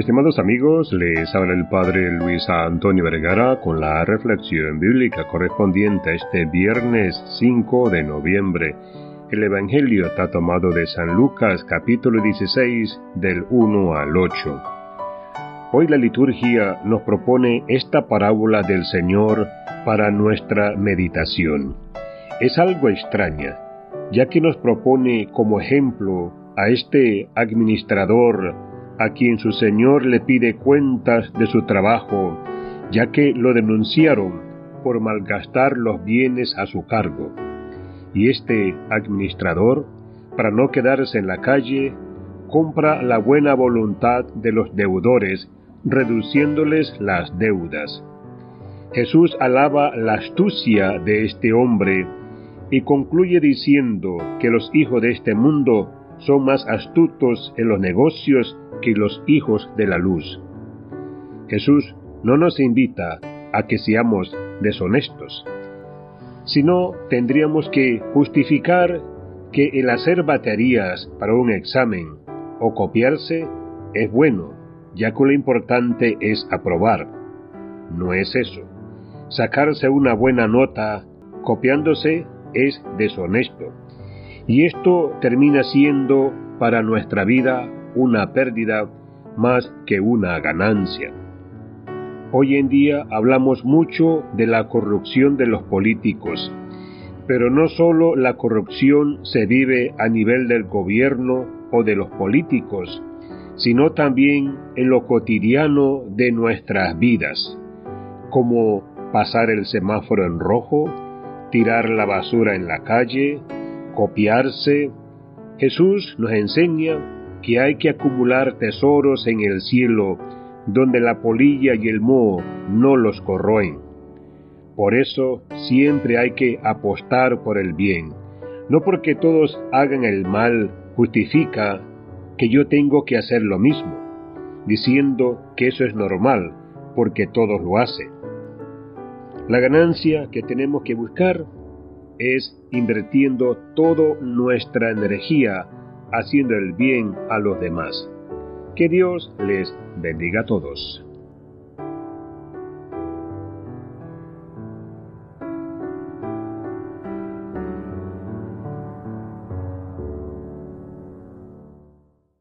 Estimados amigos, les habla el Padre Luis Antonio Vergara con la reflexión bíblica correspondiente a este viernes 5 de noviembre. El Evangelio está tomado de San Lucas capítulo 16 del 1 al 8. Hoy la liturgia nos propone esta parábola del Señor para nuestra meditación. Es algo extraña, ya que nos propone como ejemplo a este administrador a quien su señor le pide cuentas de su trabajo, ya que lo denunciaron por malgastar los bienes a su cargo. Y este administrador, para no quedarse en la calle, compra la buena voluntad de los deudores, reduciéndoles las deudas. Jesús alaba la astucia de este hombre y concluye diciendo que los hijos de este mundo son más astutos en los negocios que los hijos de la luz. Jesús no nos invita a que seamos deshonestos, sino tendríamos que justificar que el hacer baterías para un examen o copiarse es bueno, ya que lo importante es aprobar. No es eso. Sacarse una buena nota copiándose es deshonesto. Y esto termina siendo para nuestra vida una pérdida más que una ganancia. Hoy en día hablamos mucho de la corrupción de los políticos, pero no solo la corrupción se vive a nivel del gobierno o de los políticos, sino también en lo cotidiano de nuestras vidas, como pasar el semáforo en rojo, tirar la basura en la calle, copiarse. Jesús nos enseña que hay que acumular tesoros en el cielo, donde la polilla y el moho no los corroen. Por eso siempre hay que apostar por el bien. No porque todos hagan el mal justifica que yo tengo que hacer lo mismo, diciendo que eso es normal, porque todos lo hacen. La ganancia que tenemos que buscar es invirtiendo toda nuestra energía haciendo el bien a los demás. Que Dios les bendiga a todos.